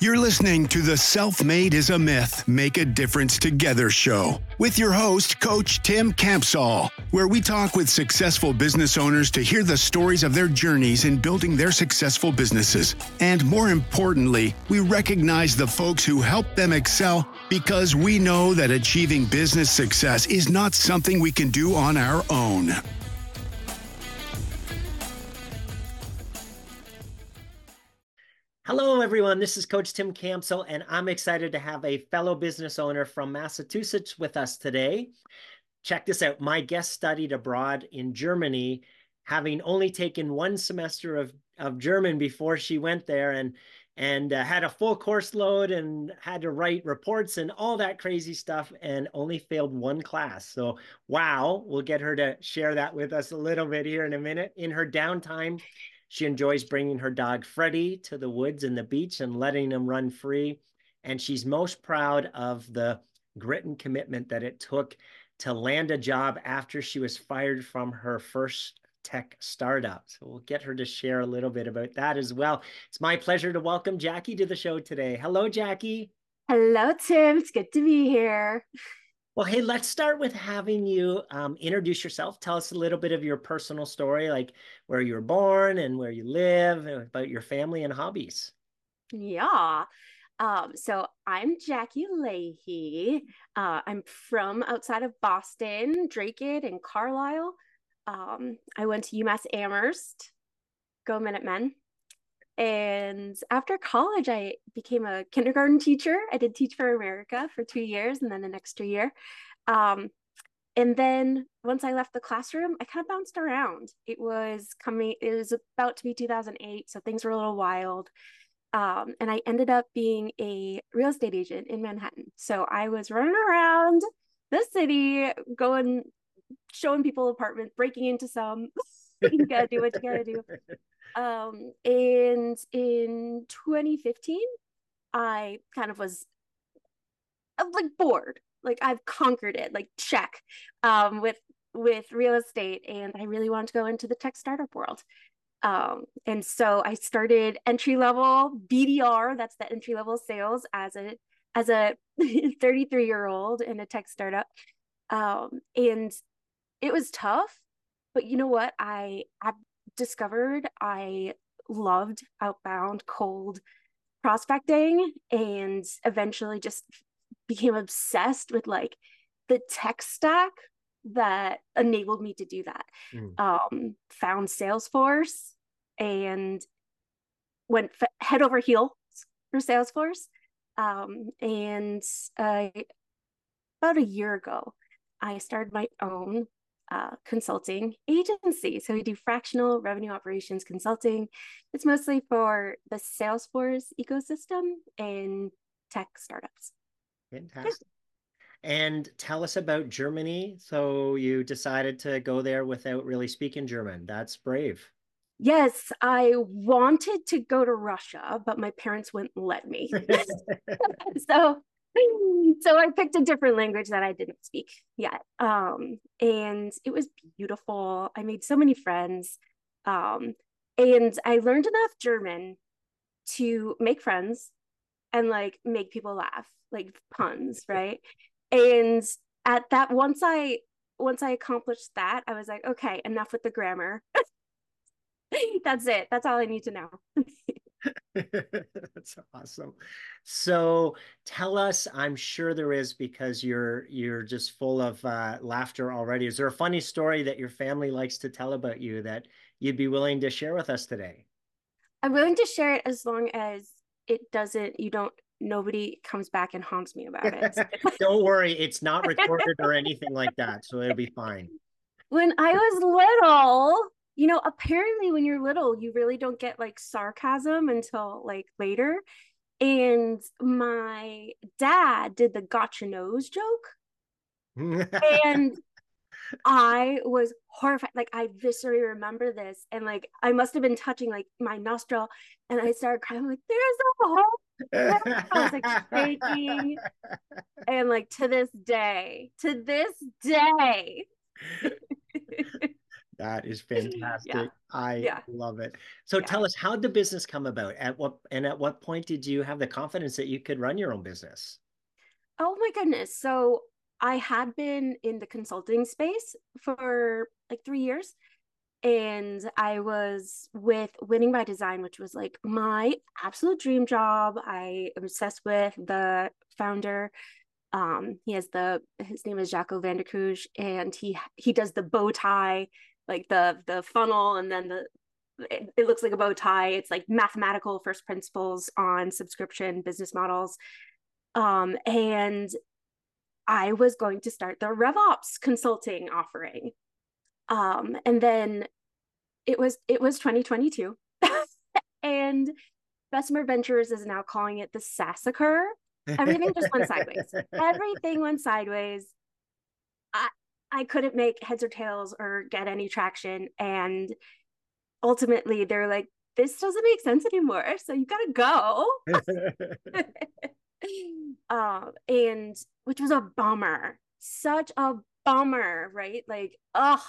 You're listening to the Self Made is a Myth, Make a Difference Together show with your host, Coach Tim Campsall, where we talk with successful business owners to hear the stories of their journeys in building their successful businesses. And more importantly, we recognize the folks who help them excel because we know that achieving business success is not something we can do on our own. Hello, everyone. This is Coach Tim Campsall, and I'm excited to have a fellow business owner from Massachusetts with us today. Check this out. My guest studied abroad in Germany, having only taken one semester of, of German before she went there and and uh, had a full course load and had to write reports and all that crazy stuff and only failed one class. So, wow, we'll get her to share that with us a little bit here in a minute. In her downtime, she enjoys bringing her dog Freddy to the woods and the beach and letting him run free. And she's most proud of the grit and commitment that it took to land a job after she was fired from her first tech startup. So we'll get her to share a little bit about that as well. It's my pleasure to welcome Jacki to the show today. Hello, Jacki. Hello, Tim. It's good to be here. Well, hey, let's start with having you um, introduce yourself. Tell us a little bit of your personal story, like where you were born and where you live, and about your family and hobbies. Yeah. Um, so I'm Jacki Leahy. Uh, I'm from outside of Boston, Dracut and Carlisle. Um, I went to UMass Amherst. Go Minutemen. And after college, I became a kindergarten teacher. I did Teach for America for two years and then an extra year. Um, and then once I left the classroom, I kind of bounced around. It was coming, it was about to be 2008. So things were a little wild. Um, and I ended up being a real estate agent in Manhattan. So I was running around the city, going, showing people apartments, breaking into some. you gotta do what you gotta do. Um, and in 2015, I kind of was I'm like bored. Like I've conquered it, like check, um, with with real estate, and I really wanted to go into the tech startup world. Um, and so I started entry level BDR. That's the entry level sales as a as a 33 year old in a tech startup. Um, and it was tough, but you know what? I I discovered I loved outbound cold prospecting and eventually just became obsessed with like the tech stack that enabled me to do that. Mm. Um, found Salesforce and went f- head over heels for Salesforce. Um, and uh, about a year ago, I started my own uh, consulting agency. So we do fractional revenue operations consulting. It's mostly for the Salesforce ecosystem and tech startups. Fantastic. And tell us about Germany. So you decided to go there without really speaking German. That's brave. Yes, I wanted to go to Russia, but my parents wouldn't let me. so so I picked a different language that I didn't speak yet. Um, and it was beautiful. I made so many friends. Um, and I learned enough German to make friends and like make people laugh, like puns, right? and at that once I once I accomplished that, I was like, okay, enough with the grammar. That's it. That's all I need to know. That's awesome. So tell us, I'm sure there is because you're you're just full of uh, laughter already. Is there a funny story that your family likes to tell about you that you'd be willing to share with us today? I'm willing to share it as long as it doesn't you don't nobody comes back and haunts me about it. don't worry, it's not recorded or anything like that, so it'll be fine. When I was little, you know, apparently when you're little, you really don't get like sarcasm until like later. And my dad did the gotcha nose joke. and I was horrified. Like I viscerally remember this. And like I must have been touching like my nostril and I started crying. I'm like, there's a hole. I was like shaking. And like to this day, to this day. That is fantastic. Yeah. I Yeah. love it. So Yeah. tell us, how did the business come about? At what and at what point did you have the confidence that you could run your own business? Oh my goodness. So I had been in the consulting space for like three years. And I was with Winning by Design, which was like my absolute dream job. I am obsessed with the founder. Um, he has the his name is Jacco van der Kooij, and he he does the bow tie, like the the funnel, and then the it, it looks like a bow tie. It's like mathematical first principles on subscription business models. Um, and I was going to start the RevOps consulting offering. Um, and then it was it was 2022. and Bessemer Ventures is now calling it the SaaSacre. Everything just went sideways. Everything went sideways. I couldn't make heads or tails or get any traction. And ultimately they're like, this doesn't make sense anymore. So you gotta go. um, and which was a bummer, such a bummer, right? Like, ugh.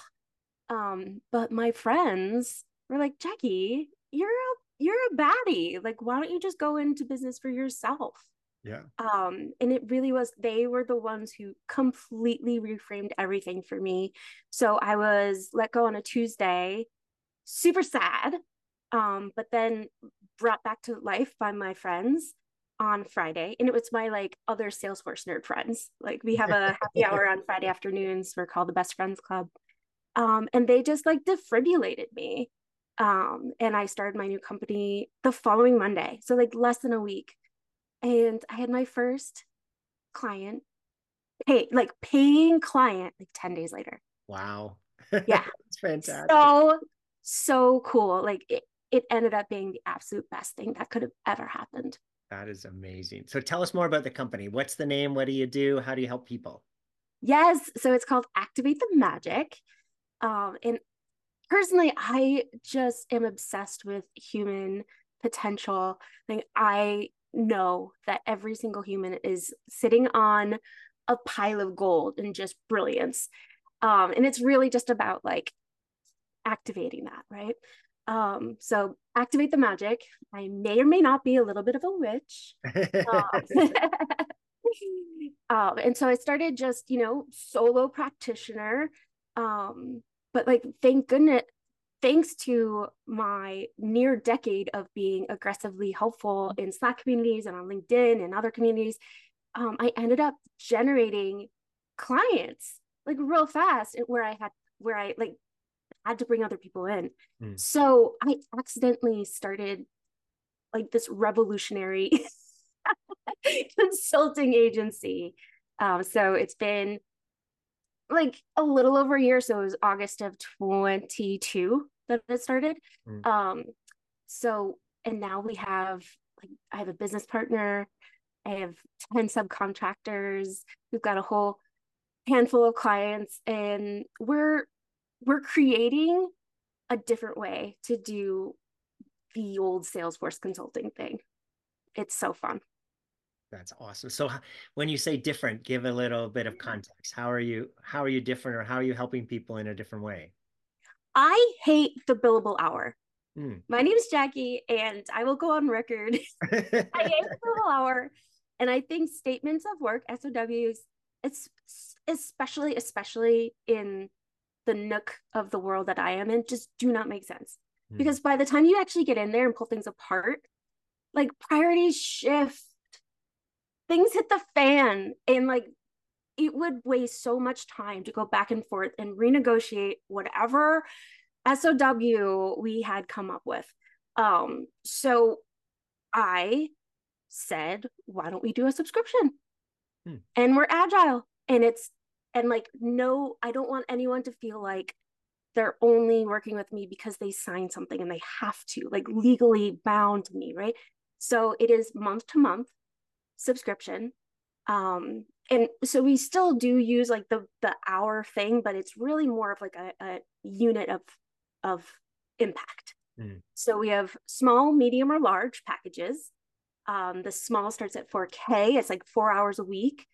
Um, but my friends were like, Jacki, you're a you're a baddie. Like, why don't you just go into business for yourself? Yeah. Um, and it really was they were the ones who completely reframed everything for me. So I was let go on a Tuesday, super sad. Um, but then brought back to life by my friends on Friday. And it was my like other Salesforce nerd friends. Like we have a happy hour on Friday afternoons. We're called the Best Friends Club. Um, and they just like defibrillated me. Um, and I started my new company the following Monday. So like less than a week. And I had my first client pay like paying client like 10 days later. Wow. Yeah. It's fantastic. So so cool. Like it, it ended up being the absolute best thing that could have ever happened. That is amazing. So tell us more about the company. What's the name? What do you do? How do you help people? Yes. So it's called Activate the Magic. Um, and personally, I just am obsessed with human potential. Like I know that every single human is sitting on a pile of gold and just brilliance. Um, and it's really just about like activating that, right? Um, so activate the magic. I may or may not be a little bit of a witch. Um, um, and so I started just, you know, solo practitioner. Um, but like, thank goodness, thanks to my near decade of being aggressively helpful in Slack communities and on LinkedIn and other communities, um, I ended up generating clients like real fast where I had, where I like had to bring other people in. Mm. So I accidentally started like this revolutionary consulting agency. Um, so it's been like a little over a year. So it was August of 22 that it started. Mm. Um, so, and now we have like, I have a business partner, I have 10 subcontractors, we've got a whole handful of clients, and we're we're creating a different way to do the old Salesforce consulting thing. It's so fun. That's awesome. So when you say different, give a little bit of context. How are you how are you different or how are you helping people in a different way? I hate the billable hour. Mm. My name is Jacki, and I will go on record. I hate the billable hour. And I think statements of work, SOWs, it's especially, especially in the nook of the world that I am in, just do not make sense. Mm. Because by the time you actually get in there and pull things apart, like priorities shift, things hit the fan, and like it would waste so much time to go back and forth and renegotiate whatever SOW we had come up with. Um, so I said, why don't we do a subscription? Hmm. And we're agile. And it's, and like, no, I don't want anyone to feel like they're only working with me because they signed something and they have to, like, legally bound me, right? So it is month to month subscription. Um, and so we still do use like the the hour thing, but it's really more of like a, a unit of of impact. Mm. So we have small, medium, or large packages. Um, the small starts at 4K. It's like four hours a week.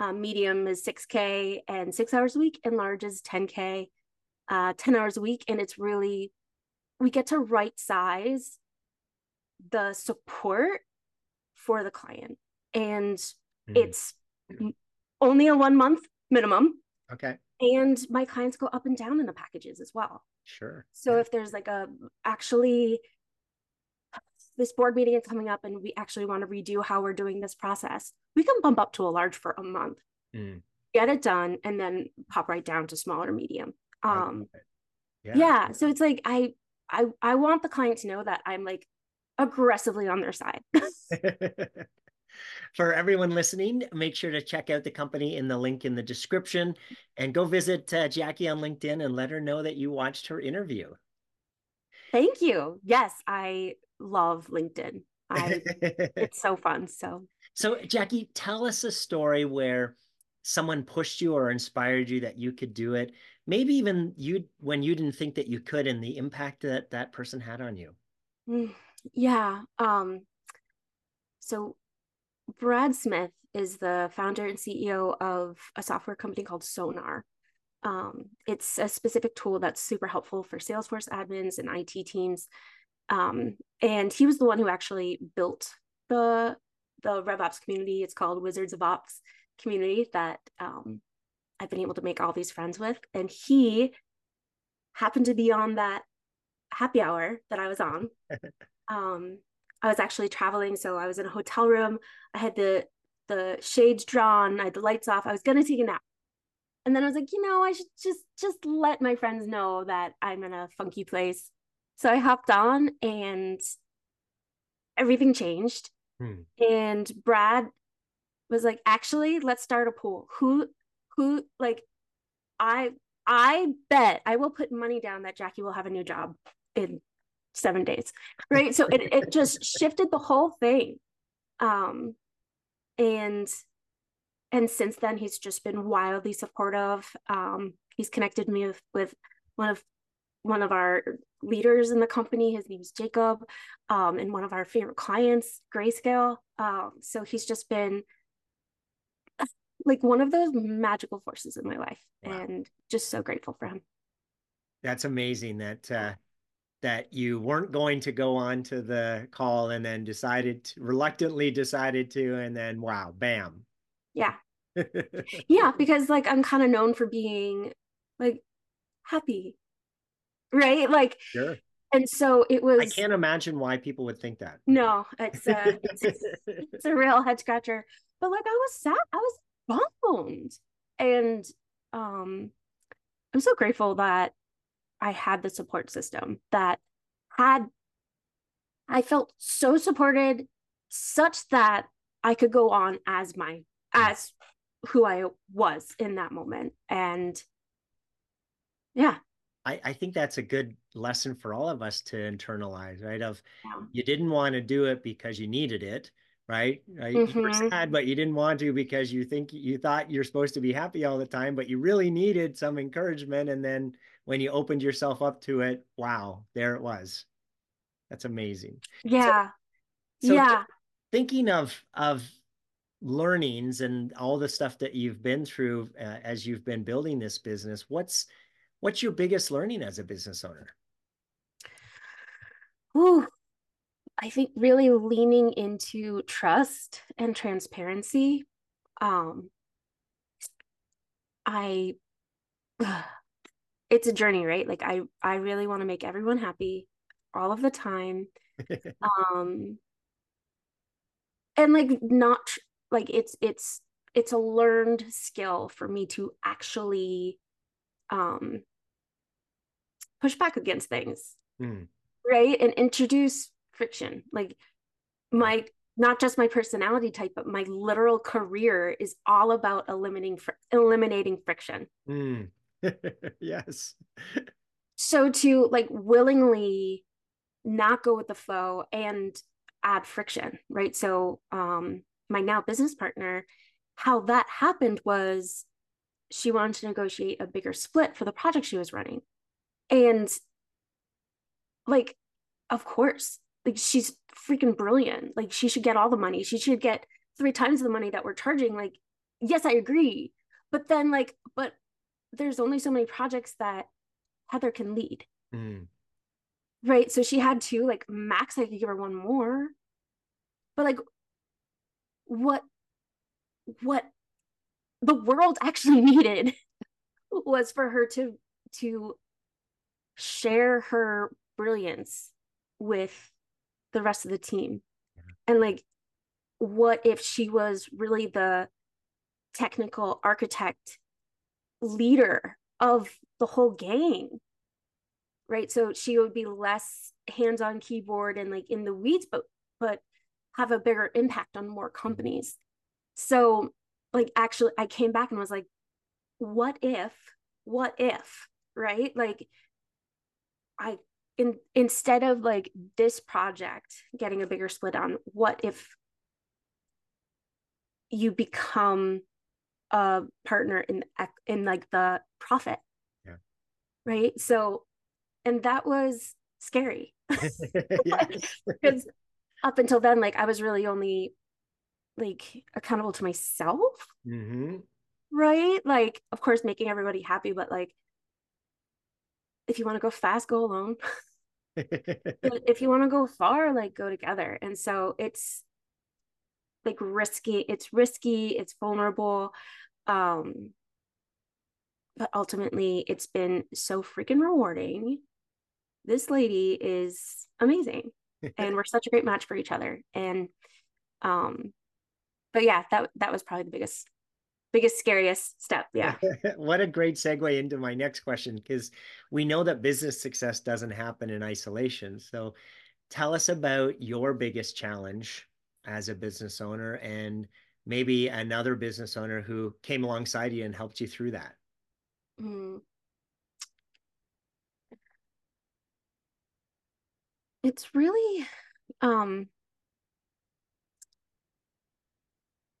Um, medium is 6K and six hours a week, and large is 10K. uh, 10 hours a week. And it's really, we get to right size the support for the client. And mm. it's only a one month minimum. Okay. And my clients go up and down in the packages as well. Sure. So yeah. if there's like a actually this board meeting is coming up and we actually want to redo how we're doing this process, we can bump up to a large for a month, mm. get it done, and then pop right down to smaller medium. Um yeah. yeah. So it's like I I I want the client to know that I'm like aggressively on their side. For everyone listening, make sure to check out the company in the link in the description and go visit uh, Jacki on LinkedIn and let her know that you watched her interview. Thank you. Yes, I love LinkedIn. I, it's so fun. So, so Jacki, tell us a story where someone pushed you or inspired you that you could do it. Maybe even you when you didn't think that you could, and the impact that that person had on you. Mm, yeah. Um. So, Brad Smith is the founder and CEO of a software company called Sonar. Um, it's a specific tool that's super helpful for Salesforce admins and IT teams. Um, and he was the one who actually built the the RevOps community. It's called Wizards of Ops community that um, I've been able to make all these friends with. And he happened to be on that happy hour that I was on. um, I was actually traveling, so I was in a hotel room. I had the the shades drawn, I had the lights off. I was gonna take a nap. And then I was like, you know, I should just just let my friends know that I'm in a funky place. So I hopped on and everything changed. Hmm. And Brad was like, actually, let's start a pool. Who who like I I bet I will put money down that Jacki will have a new job in seven days. Right. so it, it just shifted the whole thing. Um and and since then he's just been wildly supportive um, he's connected me with, with one of one of our leaders in the company his name's jacob um, and one of our favorite clients grayscale um, so he's just been like one of those magical forces in my life wow. and just so grateful for him that's amazing that uh, that you weren't going to go on to the call and then decided to, reluctantly decided to and then wow bam yeah. yeah, because like I'm kind of known for being like happy. Right? Like Sure. And so it was I can't imagine why people would think that. No, it's a it's, it's a real head scratcher. But like I was sad, I was bummed. And um I'm so grateful that I had the support system that had I felt so supported such that I could go on as my as who I was in that moment. And yeah. I, I think that's a good lesson for all of us to internalize, right? Of yeah. you didn't want to do it because you needed it, right? right? Mm-hmm. You were mm-hmm. sad, but you didn't want to because you think you thought you're supposed to be happy all the time, but you really needed some encouragement. And then when you opened yourself up to it, wow, there it was. That's amazing. Yeah. So, so yeah. Thinking of of learnings and all the stuff that you've been through uh, as you've been building this business what's what's your biggest learning as a business owner Ooh, i think really leaning into trust and transparency um i it's a journey right? Like i i really want to make everyone happy all of the time. Um and like not like it's it's it's a learned skill for me to actually um push back against things mm. right? And introduce friction. Like my not just my personality type but my literal career is all about eliminating fr- eliminating friction. Mm. yes so to like willingly not go with the flow and add friction right so um my now business partner, how that happened was she wanted to negotiate a bigger split for the project she was running. And like, of course, like she's freaking brilliant. Like she should get all the money. She should get three times the money that we're charging. Like, yes, I agree. But then like, but there's only so many projects that Heather can lead. Mm. Right. So she had two, like max, I could give her one more. But like what what the world actually needed was for her to to share her brilliance with the rest of the team and like what if she was really the technical architect leader of the whole gang right? So she would be less hands on keyboard and like in the weeds but but have a bigger impact on more companies. So like actually i came back and was like what if what if right? Like i in instead of like this project getting a bigger split on what if you become a partner in in like the profit. Yeah. right? So and that was scary. Because up until then like i was really only like accountable to myself. Mm-hmm. right? Like of course making everybody happy but like if you want to go fast go alone. If you want to go far like go together. And so it's like risky it's risky it's vulnerable um but ultimately it's been so freaking rewarding. This lady is amazing and we're such a great match for each other and um but yeah that that was probably the biggest biggest scariest step yeah. What a great segue into my next question because we know that business success doesn't happen in isolation so tell us about your biggest challenge as a business owner and maybe another business owner who came alongside you and helped you through that mm. it's really um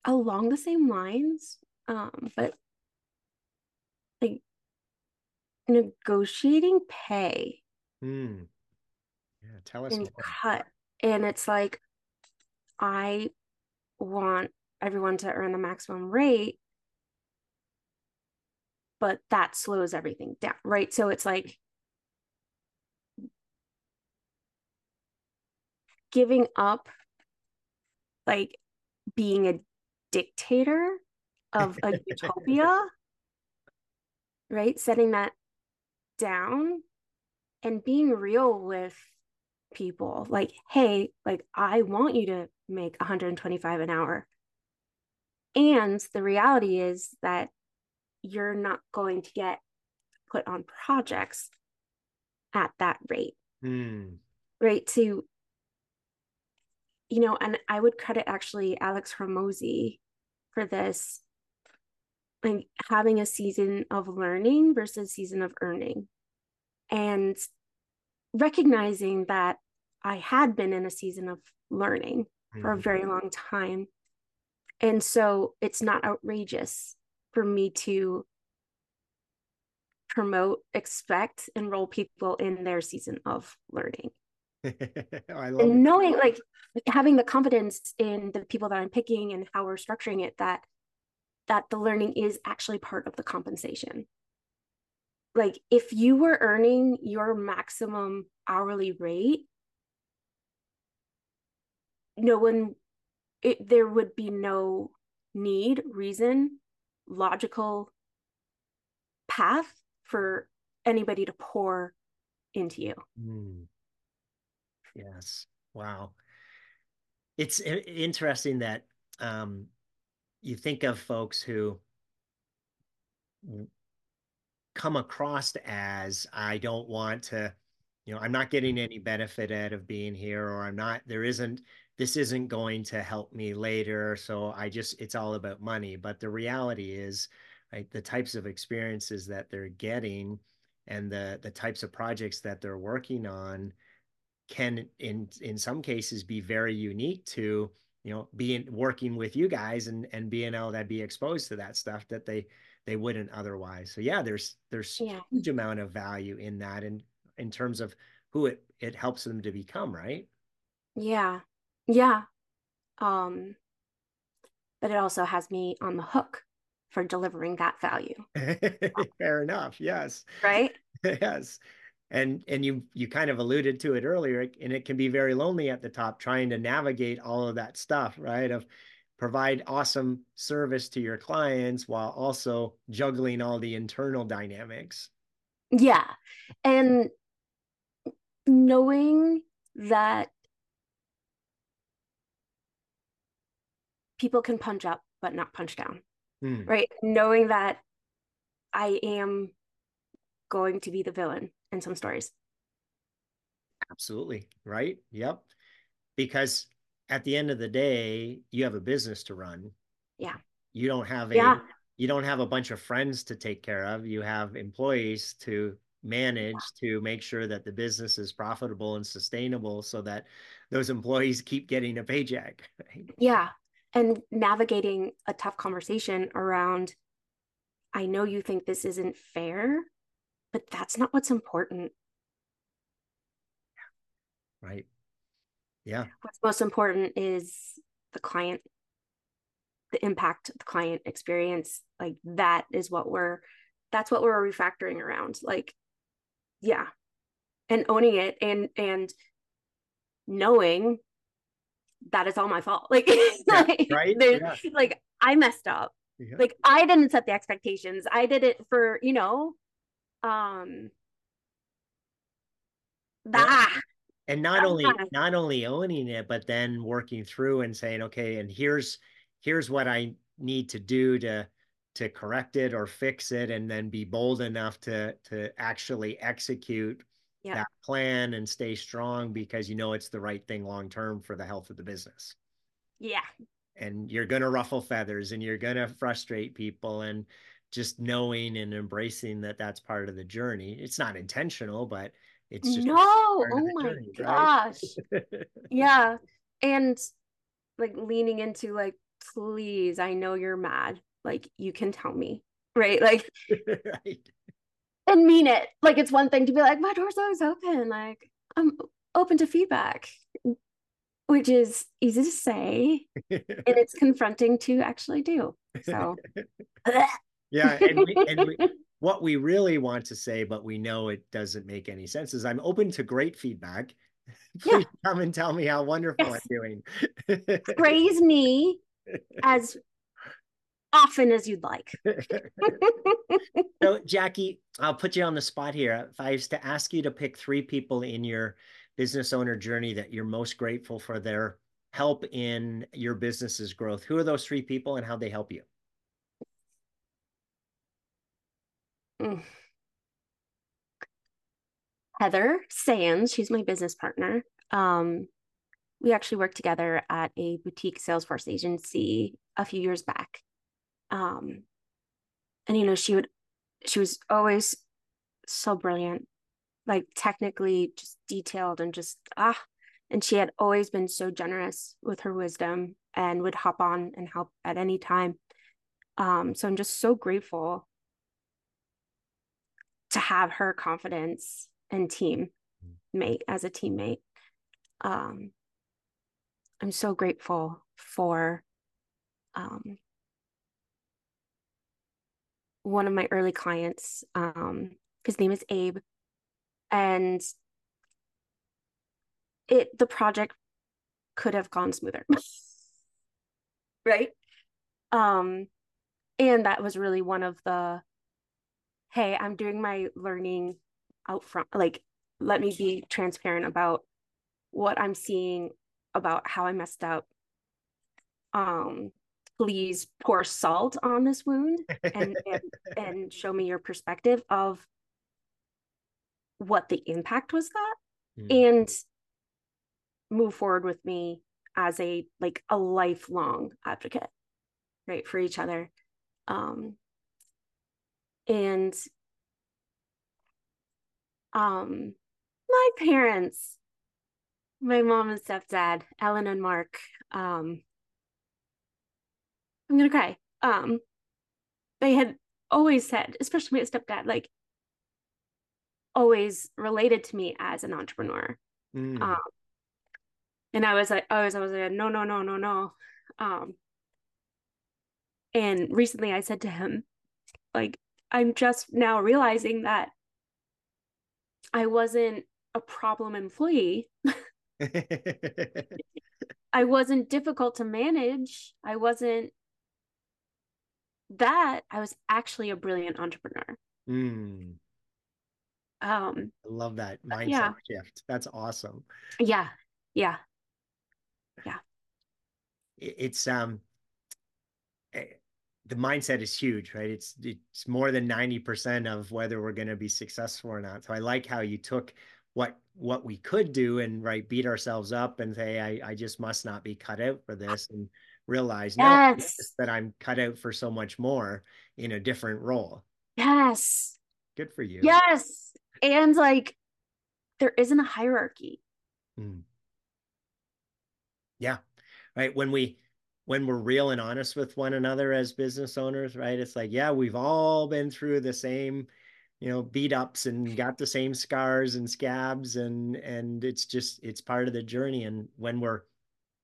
along the same lines um but like negotiating pay mm. yeah tell us and cut and it's like i want everyone to earn the maximum rate but that slows everything down right so it's like giving up like being a dictator of a utopia, right? Setting that down and being real with people like, hey, like, I want you to make 125 an hour. And the reality is that you're not going to get put on projects at that rate. Mm. Right. To you know, and I would credit actually Alex Hormozi for this, like having a season of learning versus season of earning. And recognizing that I had been in a season of learning mm-hmm. for a mm-hmm. very long time. And so it's not outrageous for me to promote, expect, enroll people in their season of learning. and it. knowing like having the confidence in the people that I'm picking and how we're structuring it that that the learning is actually part of the compensation. Like if you were earning your maximum hourly rate, no one it, there would be no need, reason, logical path for anybody to pour into you. Mm. Yes. Wow. It's interesting that um, you think of folks who come across as I don't want to, you know, I'm not getting mm. any benefit out of being here, or I'm not, there isn't, this isn't going to help me later. So I just, it's all about money. But the reality is, right, the types of experiences that they're getting and the the types of projects that they're working on can in in some cases be very unique to you know being working with you guys and and being able to be exposed to that stuff that they they wouldn't otherwise. So yeah there's there's yeah. huge amount of value in that and in, in terms of who it it helps them to become right? Yeah. Yeah. Um but it also has me on the hook for delivering that value. Fair enough. Yes. Right? Yes. And and you you kind of alluded to it earlier and it can be very lonely at the top trying to navigate all of that stuff right? Of provide awesome service to your clients while also juggling all the internal dynamics yeah and knowing that people can punch up but not punch down hmm. right knowing that i am going to be the villain in some stories. Absolutely. Right. Yep. Because at the end of the day, you have a business to run. Yeah. You don't have a yeah. you don't have a bunch of friends to take care of. You have employees to manage yeah. to make sure that the business is profitable and sustainable so that those employees keep getting a paycheck. Right? Yeah. And navigating a tough conversation around I know you think this isn't fair, but that's not what's important. Right. Yeah. What's most important is the client, the impact the client experience. Like that is what we're, that's what we're refactoring around. Like, yeah. And owning it and, and knowing that it's all my fault. Like, yeah, like, right? Yeah. like I messed up. Yeah. Like I didn't set the expectations. I did it for, you know, um that and not only not only owning it but then working through and saying okay and here's here's what i need to do to to correct it or fix it and then be bold enough to to actually execute yeah. that plan and stay strong because you know it's the right thing long term for the health of the business yeah and you're going to ruffle feathers and you're going to frustrate people and just knowing and embracing that that's part of the journey. It's not intentional, but it's just no. Oh my journey, gosh. Right? yeah. And like leaning into like, please, I know you're mad. Like you can tell me. Right. Like right. and mean it. Like it's one thing to be like, my door's always open. Like I'm open to feedback. Which is easy to say and it's confronting to actually do. So yeah and, we, and we, what we really want to say but we know it doesn't make any sense is i'm open to great feedback. Please yeah. come and tell me how wonderful yes. i'm doing. Praise me as often as you'd like. So jacki i'll put you on the spot here. If i was to ask you to pick three people in your business owner journey that you're most grateful for their help in your business's growth who are those three people and how they help you Mm. Heather Sands, she's my business partner. Um, we actually worked together at a boutique Salesforce agency a few years back. Um, and you know, she would, she was always so brilliant, like technically just detailed and just ah. And she had always been so generous with her wisdom and would hop on and help at any time. Um, so I'm just so grateful to have her confidence and team mate as a teammate. Um, I'm so grateful for um, one of my early clients. Um, his name is Abe, and it the project could have gone smoother, right? Um, and that was really one of the hey, I'm doing my learning out front. Like, let me be transparent about what I'm seeing about how I messed up. Um, please pour salt on this wound and, and, and show me your perspective of what the impact was that mm. and move forward with me as a like a lifelong advocate right for each other um and um my parents my mom and stepdad ellen and mark um i'm gonna cry. Um they had always said especially my stepdad like always related to me as an entrepreneur. Mm. um and i was like i was i was like no no no no no. Um and recently i said to him like I'm just now realizing that I wasn't a problem employee. I wasn't difficult to manage. I wasn't that. I was actually a brilliant entrepreneur. Mm, Um, I love that mindset yeah. shift. That's awesome. yeah, yeah, Yeah. It's um eh, the mindset is huge, right? It's it's more than 90% of whether we're going to be successful or not. So I like how you took what what we could do and right beat ourselves up and say I I just must not be cut out for this and realize no Yes. it's that I'm cut out for so much more in a different role. yes, Good for you. yes. And like, there isn't a hierarchy. Mm. Yeah. Right. When we when we're real and honest with one another as business owners, right? It's like, yeah, we've all been through the same, you know, beat ups and got the same scars and scabs and and it's just it's part of the journey. And when we're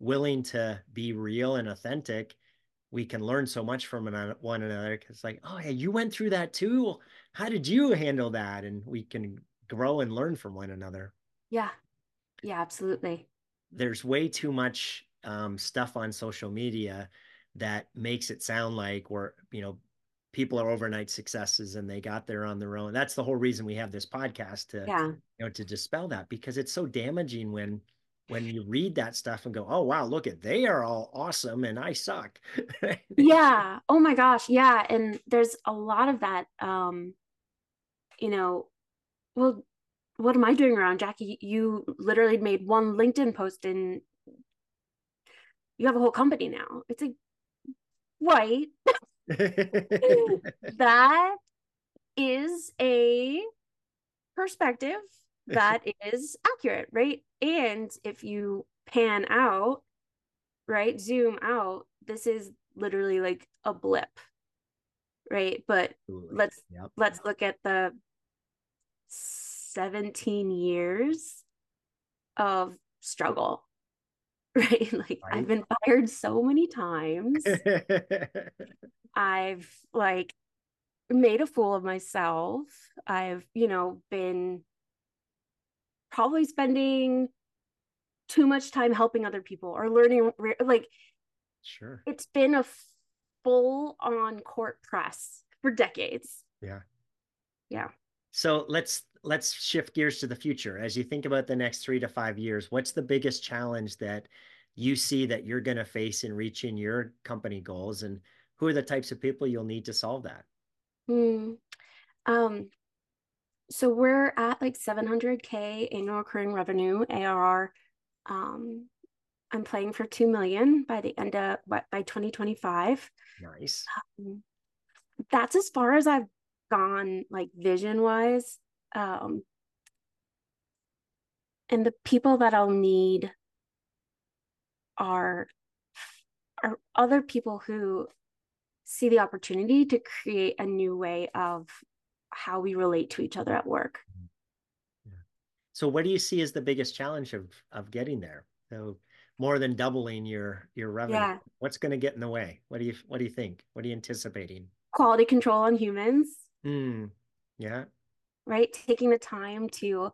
willing to be real and authentic, we can learn so much from one another. Cause like, oh yeah, you went through that too. How did you handle that? And we can grow and learn from one another Yeah, yeah, absolutely. there's way too much um, stuff on social media that makes it sound like we're, you know, people are overnight successes and they got there on their own. That's the whole reason we have this podcast to, Yeah, you know, to dispel that because it's so damaging when when you read that stuff and go, oh wow, look at they are all awesome and I suck. yeah. Oh my gosh, yeah. And there's a lot of that. Um, you know, well, what am I doing around Jacki? You literally made one LinkedIn post and you have a whole company now. It's like, right. that is a perspective that is accurate, right? And if you pan out, right, zoom out, this is literally like a blip, right? But Absolutely. let's Yep. let's look at the 17 years of struggle, right? Like Right. I've been fired so many times. I've like made a fool of myself. I've, you know, been probably spending too much time helping other people or learning like sure. it's been a full on court press for decades. Yeah. Yeah. So let's let's shift gears to the future. As you think about the next three to five years, what's the biggest challenge that you see that you're going to face in reaching your company goals, and who are the types of people you'll need to solve that? Hmm. Um, so we're at like 700K annual recurring revenue, ARR. Um, I'm playing for 2 million by the end of what by 2025. Nice. Um, That's as far as I've gone, like vision wise. Um, and the people that I'll need are are other people who see the opportunity to create a new way of how we relate to each other at work. So what do you see as the biggest challenge of of getting there? So more than doubling your your revenue. Yeah. What's going to get in the way? What do you what do you think? What are you anticipating? Quality control on humans, Hmm. Yeah. right? Taking the time to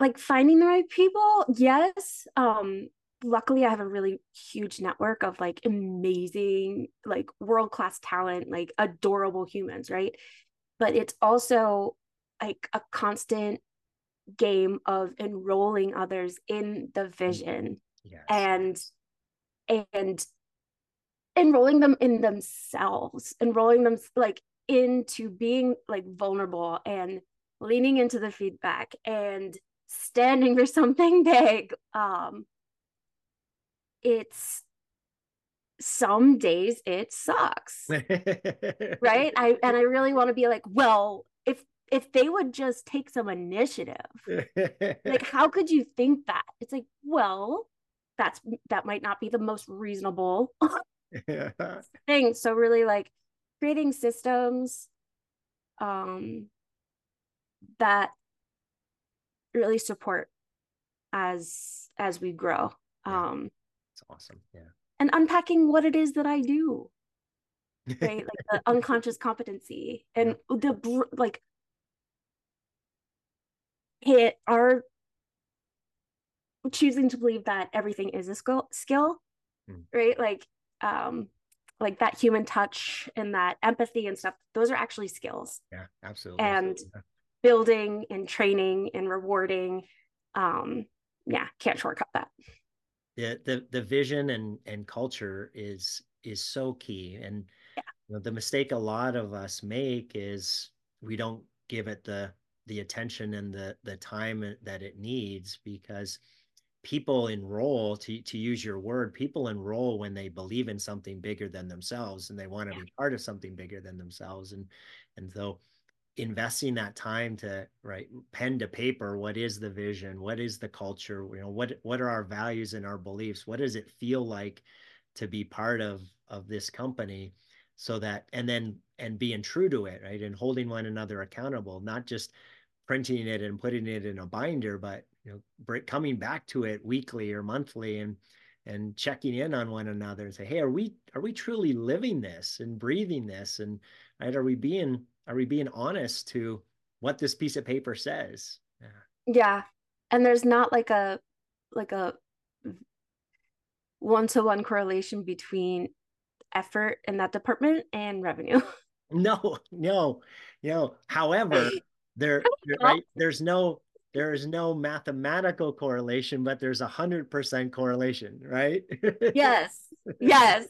like finding the right people. Yes. Um luckily I have a really huge network of like amazing like world-class talent, like adorable humans, right? But it's also like a constant game of enrolling others in the vision Yes. and and enrolling them in themselves enrolling them like into being like vulnerable and leaning into the feedback and standing for something big um it's some days it sucks. Right? I and i really want to be like well if if they would just take some initiative like how could you think that? It's like well that's that might not be the most reasonable thing so really like creating systems um that really support as as we grow Yeah. um It's awesome. Yeah. and unpacking what it is that i do right like the unconscious competency and the like hit are choosing to believe that everything is a skill skill mm. right like um like that human touch and that empathy and stuff those are actually skills yeah absolutely and yeah. building and training and rewarding um yeah can't shortcut that the the, the vision and and culture is is so key and yeah. you know, the mistake a lot of us make is we don't give it the the attention and the the time that it needs because people enroll to to use your word people enroll when they believe in something bigger than themselves and they want to yeah. be part of something bigger than themselves and and so investing that time to right pen to paper what is the vision what is the culture you know what what are our values and our beliefs what does it feel like to be part of of this company so that and then and being true to it right and holding one another accountable not just printing it and putting it in a binder but you know coming back to it weekly or monthly and and checking in on one another and say hey are we are we truly living this and breathing this? And right are we being are we being honest to what this piece of paper says? Yeah. Yeah. And there's not like a like a one-to-one correlation between effort in that department and revenue. No no no. However there right there's no there is no mathematical correlation, but there's a hundred percent correlation, right? Yes. Yes.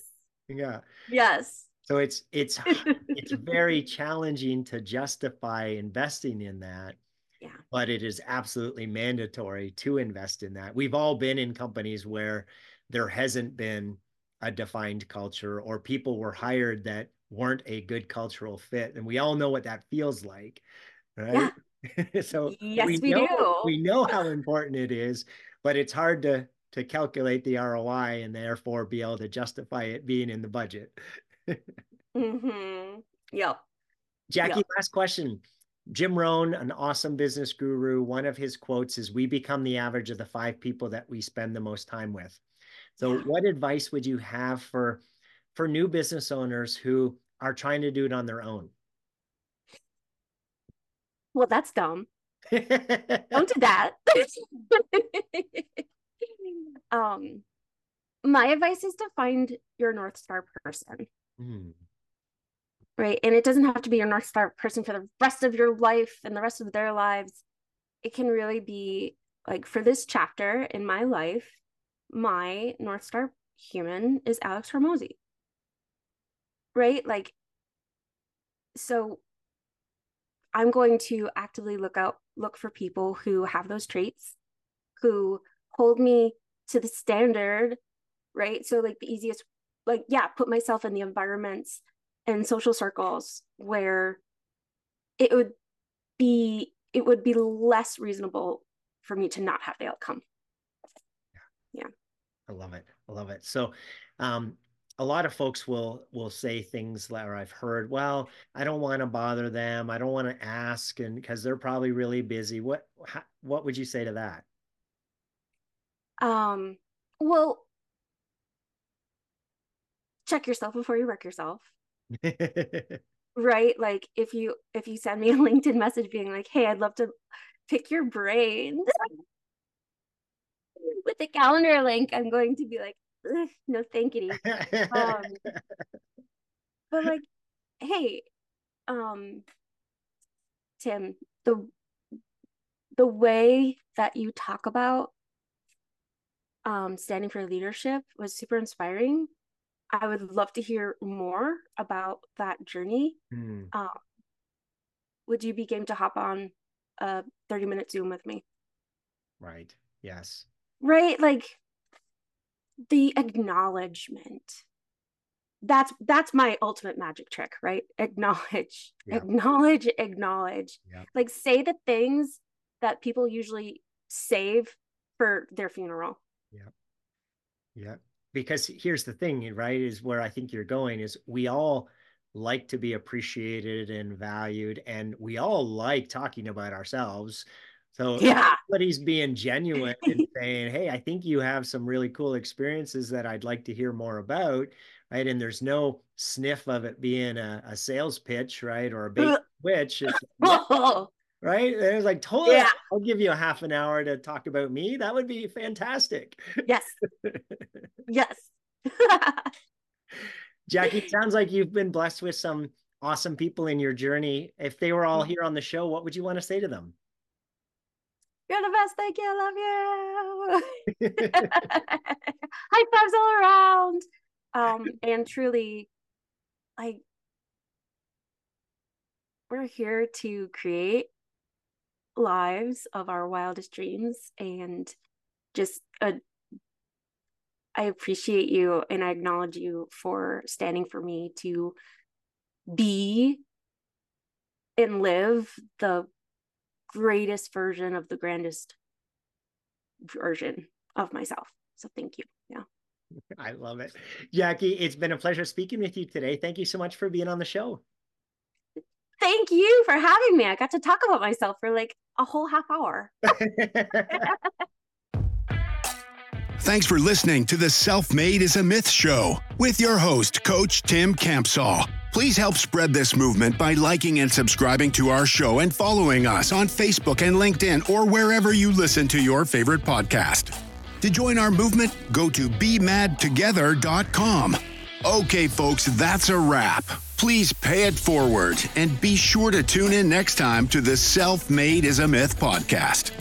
yeah. Yes. So it's it's it's very challenging to justify investing in that. Yeah. But it is absolutely mandatory to invest in that. We've all been in companies where there hasn't been a defined culture or people were hired that weren't a good cultural fit. And we all know what that feels like. Right. Yeah. so yes, we, we know, do. We know how important it is, but it's hard to to calculate the ROI and therefore be able to justify it being in the budget. mm-hmm. Yep. Jacki, yep. last question. Jim Rohn, an awesome business guru, one of his quotes is We become the average of the five people that we spend the most time with. So, yeah. what advice would you have for for new business owners who are trying to do it on their own? Well, that's dumb. Don't do that. um, my advice is to find your North Star person. Mm. Right. And it doesn't have to be your North Star person for the rest of your life and the rest of their lives. It can really be like for this chapter in my life, my North Star human is Alex Hormozi. Right. Like, so I'm going to actively look out, look for people who have those traits, who hold me to the standard, right? So, like, the easiest, like, yeah, put myself in the environments and social circles where it would be, it would be less reasonable for me to not have the outcome. Yeah. I love it. I love it. So, um, a lot of folks will will say things that I've heard, well, I don't want to bother them. I don't want to ask and because they're probably really busy. What how, what would you say to that? Um well check yourself before you wreck yourself. right? Like if you if you send me a LinkedIn message being like, "Hey, I'd love to pick your brain." with the calendar link, I'm going to be like, no thank you. Um, but like hey um tim the the way that you talk about um standing for leadership was super inspiring. I would love to hear more about that journey. Mm. um would you be game to hop on a 30 minute zoom with me? Right. Yes. Right? Like the acknowledgement. That's that's my ultimate magic trick right? Acknowledge yeah. acknowledge acknowledge. Yeah. like say the things that people usually save for their funeral. Yeah. Yeah. Because here's the thing right is where i think you're going is we all like to be appreciated and valued and we all like talking about ourselves so yeah, somebody's being genuine and saying, "Hey, I think you have some really cool experiences that I'd like to hear more about." Right, and there's no sniff of it being a, a sales pitch, right, or a bait switch. It's, right? And it was like, totally, yeah. I'll give you a half an hour to talk about me. That would be fantastic. Yes. yes. Jacki, sounds like you've been blessed with some awesome people in your journey. If they were all mm-hmm. here on the show, what would you want to say to them? You're the best. Thank you. I love you. High fives all around. Um, and truly, like, we're here to create lives of our wildest dreams and just a I appreciate you and I acknowledge you for standing for me to be and live the greatest version of the grandest version of myself. So thank you. Yeah. I love it. Jacki, it's been a pleasure speaking with you today. Thank you so much for being on the show. Thank you for having me. I got to talk about myself for like a whole half hour. Thanks for listening to the Self Made is a Myth show with your host, Coach Tim Campsall. Please help spread this movement by liking and subscribing to our show and following us on Facebook and LinkedIn or wherever you listen to your favorite podcast. To join our movement, go to bemadtogether.com. Okay, folks, that's a wrap. Please pay it forward and be sure to tune in next time to the Self Made is a Myth podcast.